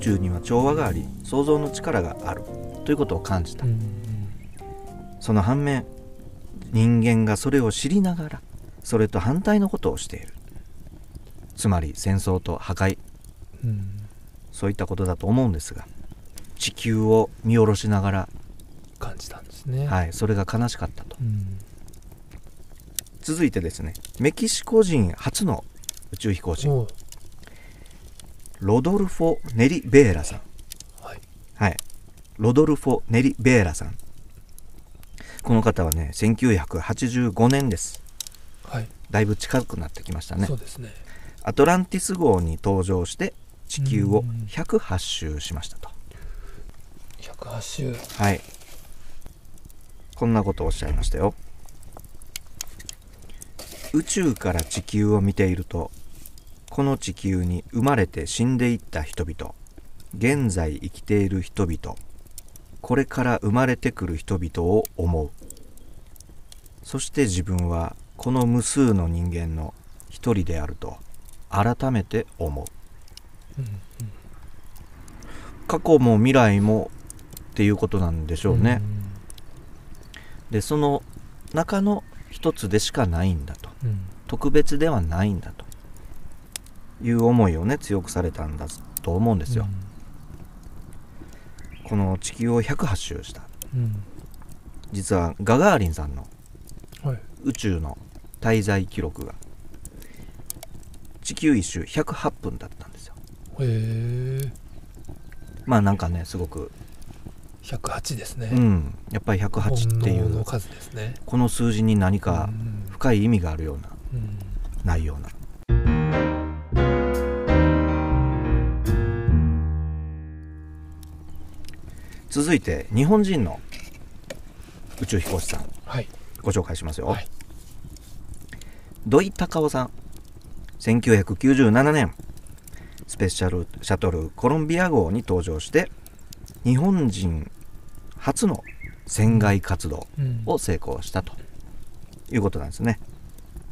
宙には調和があり想像の力がある。ということを感じた、うんその反面人間がそれを知りながらそれと反対のことをしている。つまり戦争と破壊。うん。そういったことだと思うんですが地球を見下ろしながら、感じたんですね。はい、それが悲しかったと。うん。続いてですねメキシコ人初の宇宙飛行士ロドルフォ・ネリ・ベーラさん。はい。はい。ロドルフォ・ネリ・ベーラさん。この方はね1985年です。はい、だいぶ近くなってきましたね。そうですね。アトランティス号に登場して地球をうん。108周しましたと。108周はい。こんなことをおっしゃいましたよ。宇宙から地球を見ているとこの地球に生まれて死んでいった人々現在生きている人々これから生まれてくる人々を思う。そして自分はこの無数の人間の一人であると改めて思う。うん過去も未来もっていうことなんでしょうね、でその中の一つでしかないんだと。うんうん。特別ではないんだという思いをね強くされたんだと思うんですよ、この地球を108周した。うん。実はガガーリンさんの宇宙の滞在記録が地球一周108分だったんですよ。へえまあなんかねすごく108ですね。うん。やっぱり108っていうの数ですね。この数字に何かうん。深い意味があるようなうん。ないような続いて日本人の宇宙飛行士さん。はい。ご紹介しますよ、はい。土井隆夫さん。1997年。スペシャルシャトルコロンビア号に登場して日本人初の船外活動うん。を成功したと。いうことなんですね。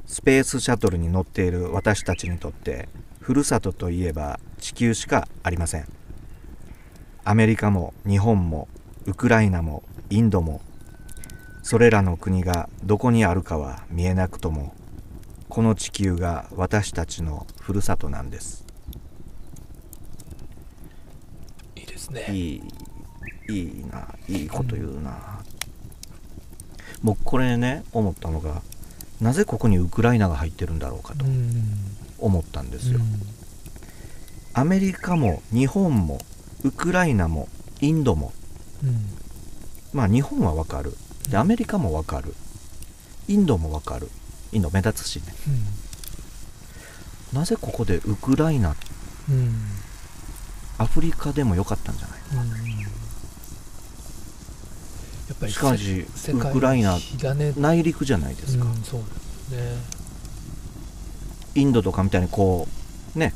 スペースシャトルに乗っている私たちにとってふるさとといえば地球しかありませんアメリカも日本もウクライナもインドもそれらの国がどこにあるかは見えなくともこの地球が私たちのふるさとなんです。いいですね。いいいいないいこと言うな、僕これね思ったのがなぜここにウクライナが入ってるんだろうかとうん。思ったんですよ、うん。アメリカも日本もウクライナもインドも。うん。まあ日本はわかる。でアメリカもわかる。インドもわかる。インド目立つしね。なぜここでウクライナうん。うんアフリカでもよかったんじゃないうんやっぱりしかし世界ウクライナ内陸じゃないですか、うんそうですね。インドとかみたいにこうね。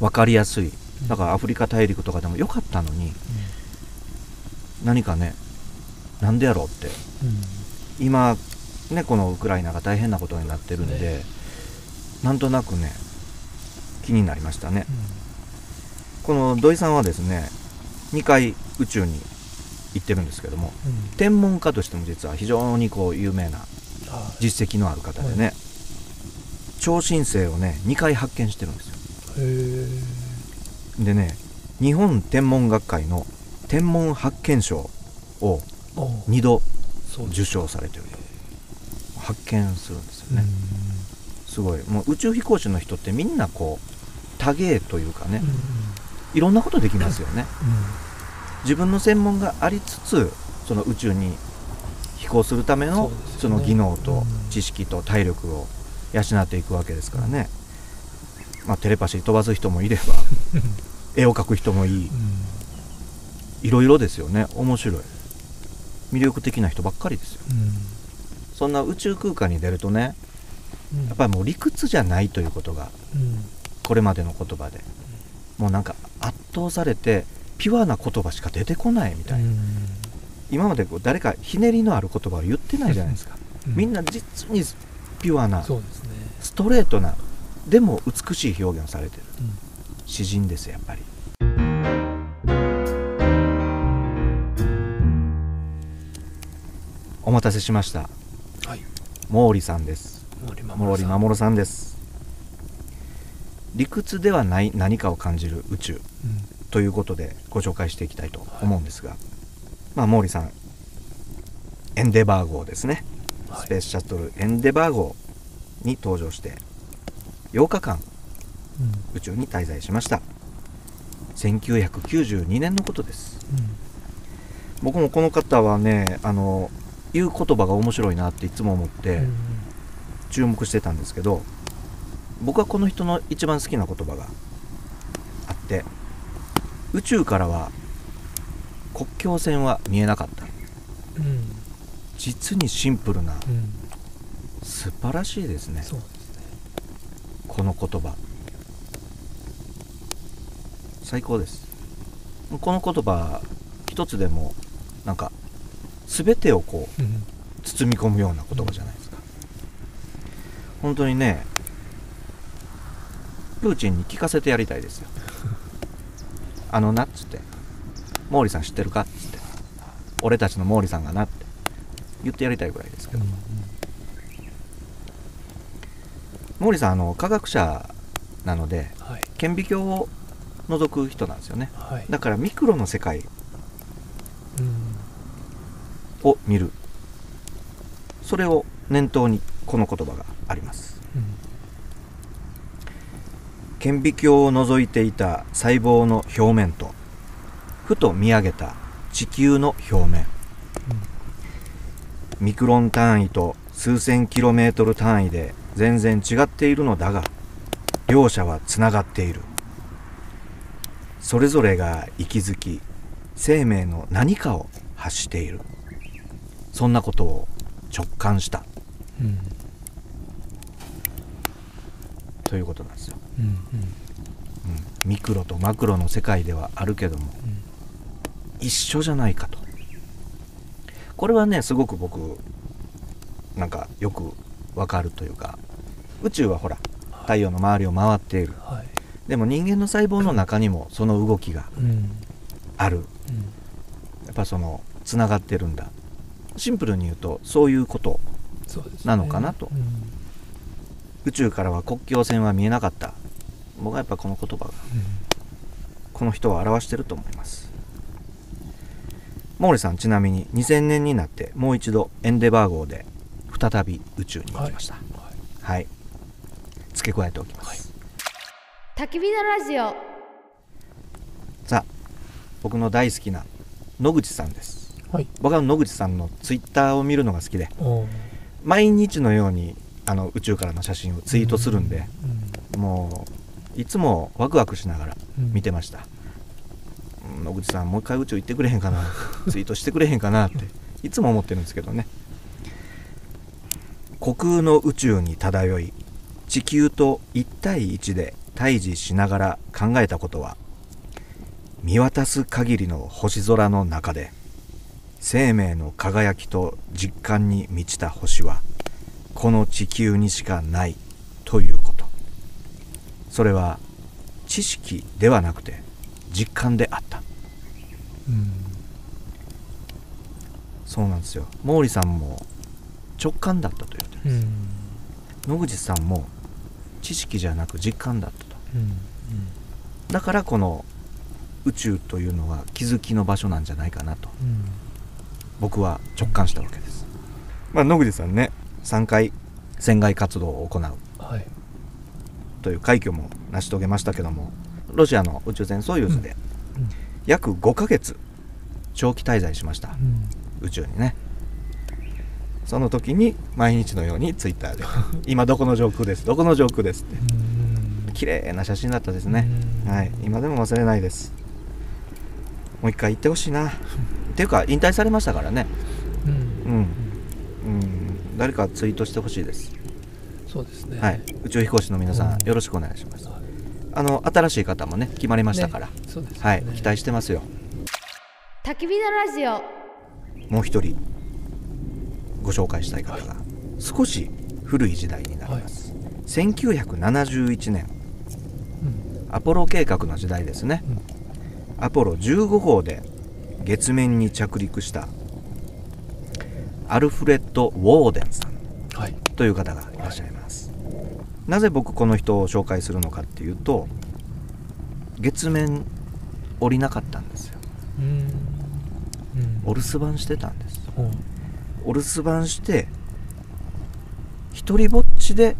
分かりやすい。うんだからアフリカ大陸とかでもよかったのに何かねなんでやろうって。うん今ねこのウクライナが大変なことになってるんで、ね。なんとなくね気になりましたね。うこの土井さんはですね2回宇宙に行ってるんですけども天文家としても実は非常にこう有名なあ実績のある方でね、超新星をね2回発見してるんですよでね日本天文学会の天文発見賞をお2度受賞されてる発見するんですよね、うん。すごい。もう宇宙飛行士の人ってみんなこう多芸というかね。うん、いろんなことできますよね。うん。自分の専門がありつつその宇宙に飛行するためのその技能とうん。知識と体力を養っていくわけですからね、まあ、テレパシー飛ばす人もいれば 絵を描く人もいい。いろいろですよね。面白い。魅力的な人ばっかりですよ。うん。そんな宇宙空間に出るとねうん。やっぱりもう理屈じゃないということがうん。これまでの言葉でもうなんか圧倒されてピュアな言葉しか出てこないみたいな、今までこう誰かひねりのある言葉を言ってないじゃないですか、うみんな実にピュアなね。ストレートなでも美しい表現をされてる。うん詩人ですやっぱり。お待たせしました。はい。毛利さんです。毛利守さんです。理屈ではない何かを感じる宇宙、うん、ということでご紹介していきたいと思うんですが、はい、まあ毛利さんエンデバー号ですね、はい、スペースシャトルエンデバー号に登場して8日間宇宙に滞在しました。1992年のことです。僕もこの方はねあの言う言葉が面白いなっていつも思ってうん注目してたんですけど僕はこの人の一番好きな言葉があって宇宙からは国境線は見えなかった。うん。実にシンプルなうん。素晴らしいですね。ね。この言葉最高です。この言葉一つでもなんか全てをこううん包み込むような言葉じゃないですか。本当にねプーチンに聞かせてやりたいですよ。あのなっつって毛利さん知ってるかっつって俺たちの毛利さんがなって言ってやりたいぐらいですけど。うん毛利さんあの科学者なのではい。顕微鏡を覗く人なんですよね。はい。だからミクロの世界うん。を見る。それを念頭にこの言葉があります。うん。顕微鏡を覗いていた細胞の表面とふと見上げた地球の表面。ミクロン単位と数千キロメートル単位で全然違っているのだが両者はつながっているそれぞれが息づき生命の何かを発している。そんなことを直感した。うんということなんですよ、うんうん。うん、ミクロとマクロの世界ではあるけども一緒じゃないかと。これはねすごく僕なんかよくわかるというか宇宙はほら太陽の周りを回っている。はいでも人間の細胞の中にもその動きがうん。ある。うんやっぱそのつながってるんだ。シンプルに言うとそういうことなのかなと。うん。宇宙からは国境線は見えなかった。僕はやっぱこの言葉がこの人を表してると思います。毛利さんちなみに2000年になってもう一度エンデバー号で再び宇宙に行きました。はい。はい、付け加えておきます、はい焚き火のラジオ。さあ僕の大好きな野口さんです。はい。僕は野口さんのツイッターを見るのが好きで毎日のようにあの宇宙からの写真をツイートするんで、うん。もういつもワクワクしながらうん。見てました、うん野口さんもう一回宇宙行ってくれへんかな。ツイートしてくれへんかなっていつも思ってるんですけどね。虚空の宇宙に漂い地球と一対一で対峙しながら考えたことは見渡す限りの星空の中で生命の輝きと実感に満ちた星はこの地球にしかないということ。それは知識ではなくて実感であった。うん。そうなんですよ。毛利さんも直感だったと言ってるうん。野口さんも知識じゃなく実感だったと。うんだからこの宇宙というのは気づきの場所なんじゃないかなと。うん。僕は直感したわけです、まあ、野口さんね3回船外活動を行う。はい。という快挙も成し遂げましたけどもロシアの宇宙船ソユーズでうん。約5ヶ月長期滞在しました。うん。宇宙にねその時に毎日のようにツイッターで「今どこの上空です？どこの上空です」って。うん。綺麗な写真だったですね。うん。はい。今でも忘れないです。もう一回行ってほしいな。っていうか引退されましたからね。うん。うん。うん。誰かツイートしてほしいです。そうですね。はい。宇宙飛行士の皆さんうん。よろしくお願いします。はいあの新しい方もね決まりましたから、そうですね。はい。期待してますよ。焚き火のラジオ。もう一人ご紹介したい方が少し古い時代になります、1971年うんアポロ計画の時代ですね。アポロ15号で月面に着陸したアルフレッド・ウォーデンさんはい。という方がいらっしゃいます、なぜ僕この人を紹介するのかっていうと月面降りなかったんですよ。うん。うん。お留守番してたんです。おうお留守番して一人ぼっちで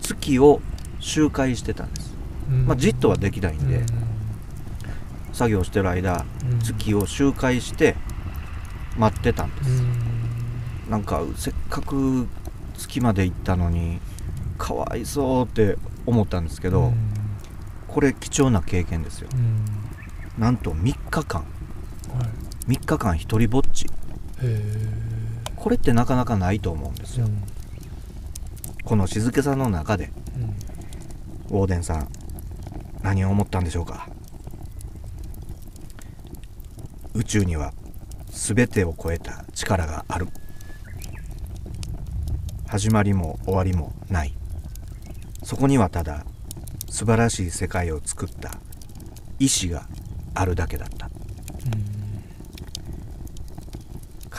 月を周回してたんです、うん。まあ、じっとはできないんで、うん。作業してる間うん。月を周回して待ってたんです、うん。なんかせっかく月まで行ったのにかわいそうって思ったんですけど、うん。これ貴重な経験ですようんなんと3日間はい3日間一人ぼっちこれってなかなかないと思うんですよ、うん。この静けさの中でうん。ウォーデンさん何を思ったんでしょうか？宇宙には全てを超えた力がある。始まりも終わりもない。そこにはただ素晴らしい世界を作った意志があるだけだった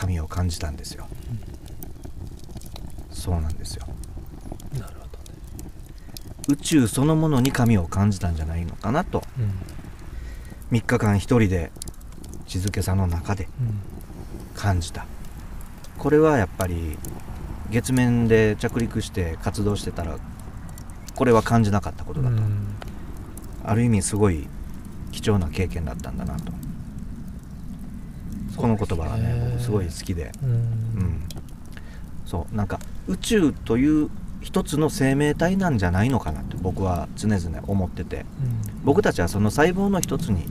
神を感じたんですよ。そうなんですよ。うんなるほどね。宇宙そのものに神を感じたんじゃないのかなと。うん。3日間一人で静けさの中でうん。感じた。これはやっぱり月面で着陸して活動してたらこれは感じなかったことだと、うん。ある意味すごい貴重な経験だったんだなとこの言葉はね僕すごい好きで。うん。うん。そうなんか宇宙という一つの生命体なんじゃないのかなって僕は常々思ってて。うん。僕たちはその細胞の一つに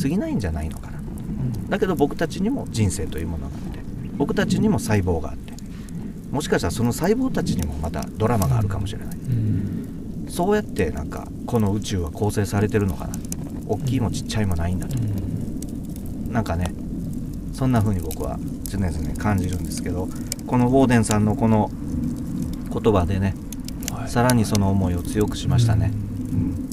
過ぎないんじゃないのかな。うん。だけど僕たちにも人生というものがあって僕たちにも細胞があってもしかしたらその細胞たちにもまたドラマがあるかもしれない。うん。そうやってなんかこの宇宙は構成されてるのかな。大きいもちっちゃいもないんだと。なんかねそんな風に僕は常々感じるんですけどこのウォーデンさんのこの言葉でねはい。さらにその思いを強くしましたね、うん。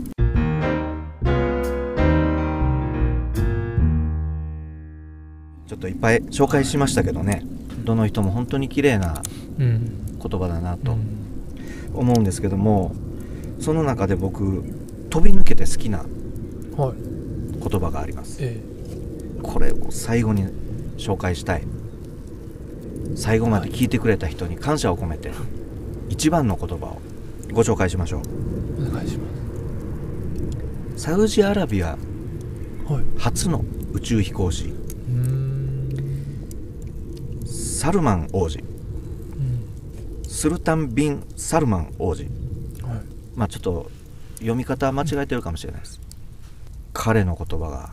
ちょっといっぱい紹介しましたけどねどの人も本当に綺麗なうん言葉だなとうん思うんですけどもその中で僕飛び抜けて好きなはい。言葉があります。え。これを最後に紹介したい。最後まで聞いてくれた人に感謝を込めて一番の言葉をご紹介しましょう。えお願いしまサウジアラビアすはい。初の宇宙飛行士うんサルマン王子。うん。スルタン・ビン・サルマン王子。はい。まあちょっと読み方間違えてるかもしれないです。彼の言葉が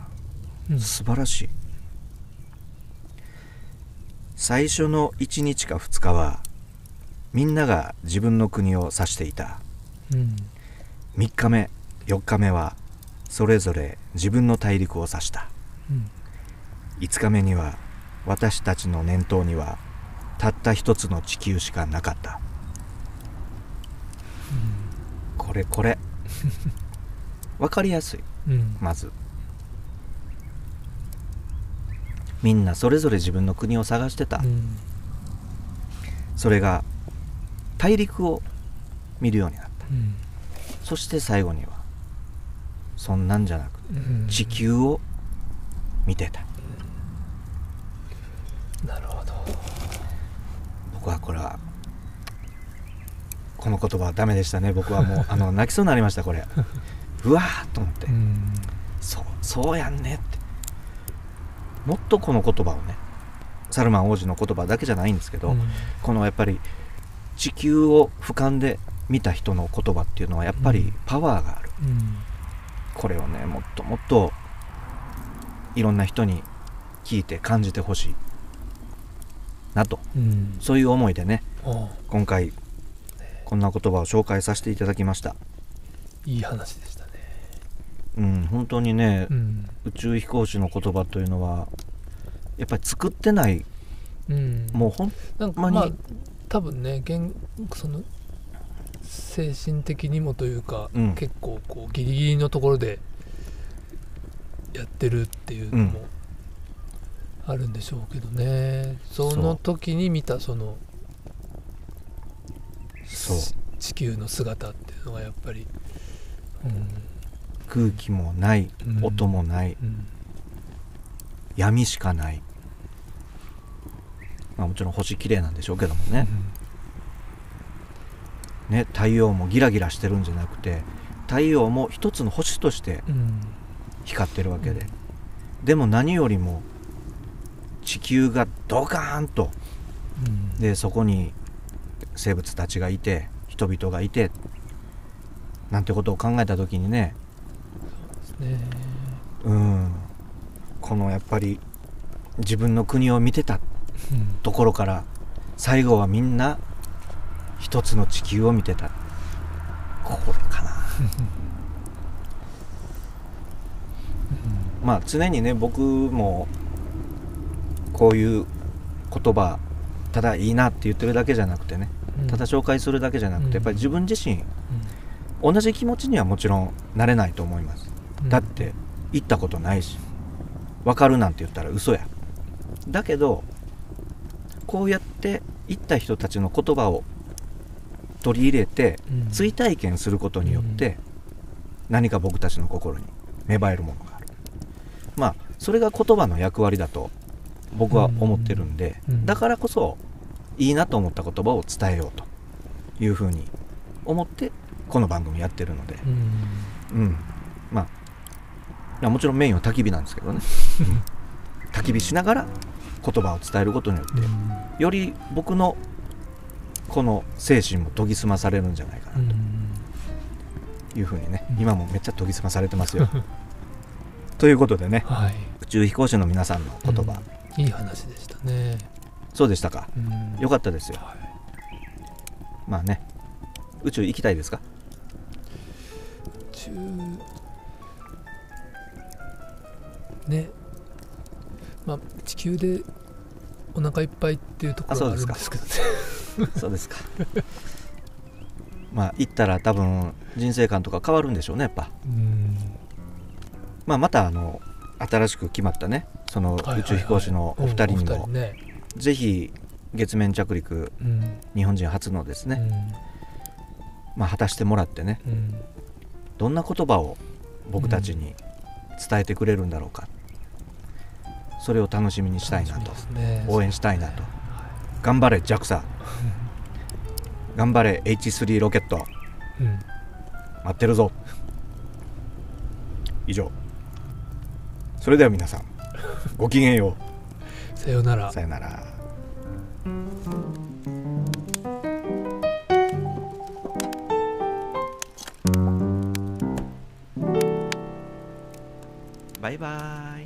うん。素晴らしい最初の1日か2日はみんなが自分の国を指していた。うん。3日目4日目はそれぞれ自分の大陸を指した。うん。5日目には私たちの念頭にはたった一つの地球しかなかった。これこれ。わかりやすい。うん。まずみんなそれぞれ自分の国を探してた、うん。それが大陸を見るようになった。うん。そして最後にはそんなんじゃなくうん。地球を見てた。なるほど。僕はこれはこの言葉はダメでしたね。僕はもうあの 泣きそうになりましたこれ。うわーっと思って、うん。そうそうやんねってもっとこの言葉をねサルマン王子の言葉だけじゃないんですけど、うん。このやっぱり地球を俯瞰で見た人の言葉っていうのはやっぱりうん。パワーがある、うん。これをねもっともっといろんな人に聞いて感じてほしいなと。うん。そういう思いでね今回こんな言葉を紹介させていただきました。いい話でしたねうん本当にね、うん。宇宙飛行士の言葉というのはやっぱり作ってないうん。もうほんまにまあ多分ね現その精神的にもというか、うん。結構こうギリギリのところでやってるっていうのもあるんでしょうけどね。その時に見たその地球の姿っていうのがやっぱり、空気もないうん。音もない闇しかない、まあ、もちろん星綺麗なんでしょうけどもね。ね太陽もギラギラしてるんじゃなくて太陽も一つの星としてうん。光ってるわけで、でも何よりも地球がドカーンとうん。でそこに生物たちがいて人々がいてなんてことを考えた時にねねうん。このやっぱり自分の国を見てたうんところから最後はみんな一つの地球を見てた。これかな。まあ常にね僕もこういう言葉ただいいなって言ってるだけじゃなくてねうん。ただ紹介するだけじゃなくうん。てやっぱり自分自身同じ気持ちにはもちろんなれないと思います。うんだって行ったことないし分かるなんて言ったら嘘や。だけどこうやって行った人たちの言葉を取り入れてうん。追体験することによって何か僕たちの心に芽生えるものがある。まあそれが言葉の役割だと僕は思ってるんでうん。だからこそいいなと思った言葉を伝えようというふうに思ってこの番組やってるので。うん。うん。まあもちろんメインは焚き火なんですけどね、う ん焚き火しながら言葉を伝えることによってより僕のこの精神も研ぎ澄まされるんじゃないかなうん。というふうにね、うん。今もめっちゃ研ぎ澄まされてますよ。ということでねはい。宇宙飛行士の皆さんの言葉、いい話でしたね。そうでしたか。うん。よかったですよ。はい。まあね宇宙行きたいですか？中ね。まあ地球でお腹いっぱいっていうところがあるんですけどね。そうですか。まあ行ったら多分人生観とか変わるんでしょうねやっぱ。うん。まあまたあの新しく決まったねその宇宙飛行士のお二人にも。ぜひ月面着陸うん。日本人初のですね、まあ、果たしてもらってね。うんうん。どんな言葉を僕たちに伝えてくれるんだろうか、それを楽しみにしたいなと。ね。応援したいなと。は頑張れ JAXA 頑張れ H3 ロケット。いうん。待ってるぞ。以上。それでは皆さんごきげんよさようなら。うさよなら。バイバイ